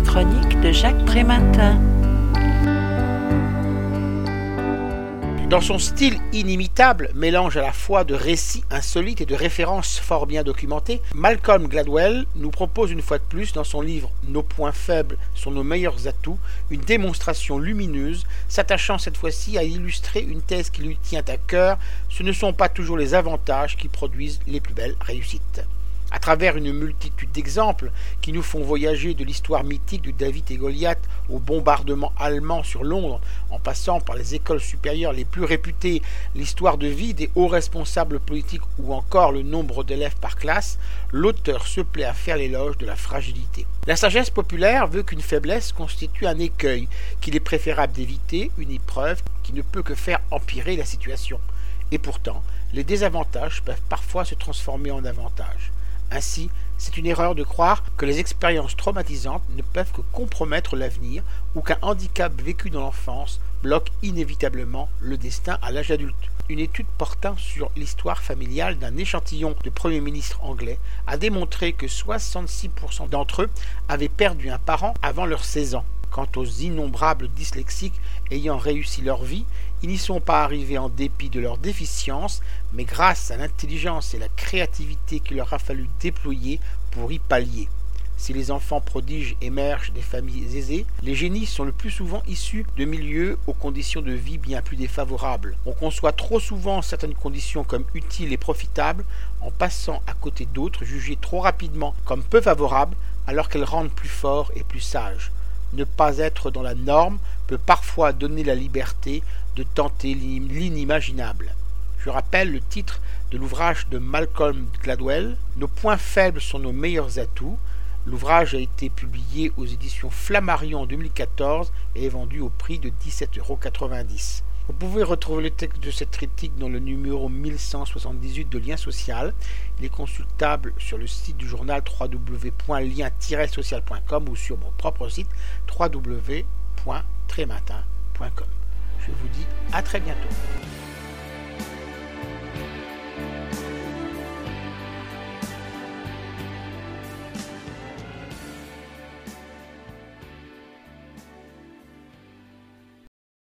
Chronique de Jacques Prématin. Dans son style inimitable, mélange à la fois de récits insolites et de références fort bien documentées, Malcolm Gladwell nous propose une fois de plus dans son livre Nos points faibles sont nos meilleurs atouts une démonstration lumineuse, s'attachant cette fois-ci à illustrer une thèse qui lui tient à cœur, ce ne sont pas toujours les avantages qui produisent les plus belles réussites à travers une multitude d'exemples qui nous font voyager de l'histoire mythique de David et Goliath au bombardement allemand sur Londres, en passant par les écoles supérieures les plus réputées, l'histoire de vie des hauts responsables politiques ou encore le nombre d'élèves par classe, l'auteur se plaît à faire l'éloge de la fragilité. La sagesse populaire veut qu'une faiblesse constitue un écueil, qu'il est préférable d'éviter, une épreuve qui ne peut que faire empirer la situation. Et pourtant, les désavantages peuvent parfois se transformer en avantages. Ainsi, c'est une erreur de croire que les expériences traumatisantes ne peuvent que compromettre l'avenir ou qu'un handicap vécu dans l'enfance bloque inévitablement le destin à l'âge adulte. Une étude portant sur l'histoire familiale d'un échantillon de premiers ministres anglais a démontré que 66% d'entre eux avaient perdu un parent avant leurs 16 ans. Quant aux innombrables dyslexiques ayant réussi leur vie, ils n'y sont pas arrivés en dépit de leurs déficiences, mais grâce à l'intelligence et la créativité qu'il leur a fallu déployer pour y pallier. Si les enfants prodiges émergent des familles aisées, les génies sont le plus souvent issus de milieux aux conditions de vie bien plus défavorables. On conçoit trop souvent certaines conditions comme utiles et profitables en passant à côté d'autres jugées trop rapidement comme peu favorables alors qu'elles rendent plus forts et plus sages. Ne pas être dans la norme peut parfois donner la liberté de tenter l'inimaginable. Je rappelle le titre de l'ouvrage de Malcolm Gladwell, Nos points faibles sont nos meilleurs atouts. L'ouvrage a été publié aux éditions Flammarion en 2014 et est vendu au prix de 17,90 euros. Vous pouvez retrouver le texte de cette critique dans le numéro 1178 de Lien Social. Il est consultable sur le site du journal www.lien-social.com ou sur mon propre site www.trématin.com. Je vous dis à très bientôt.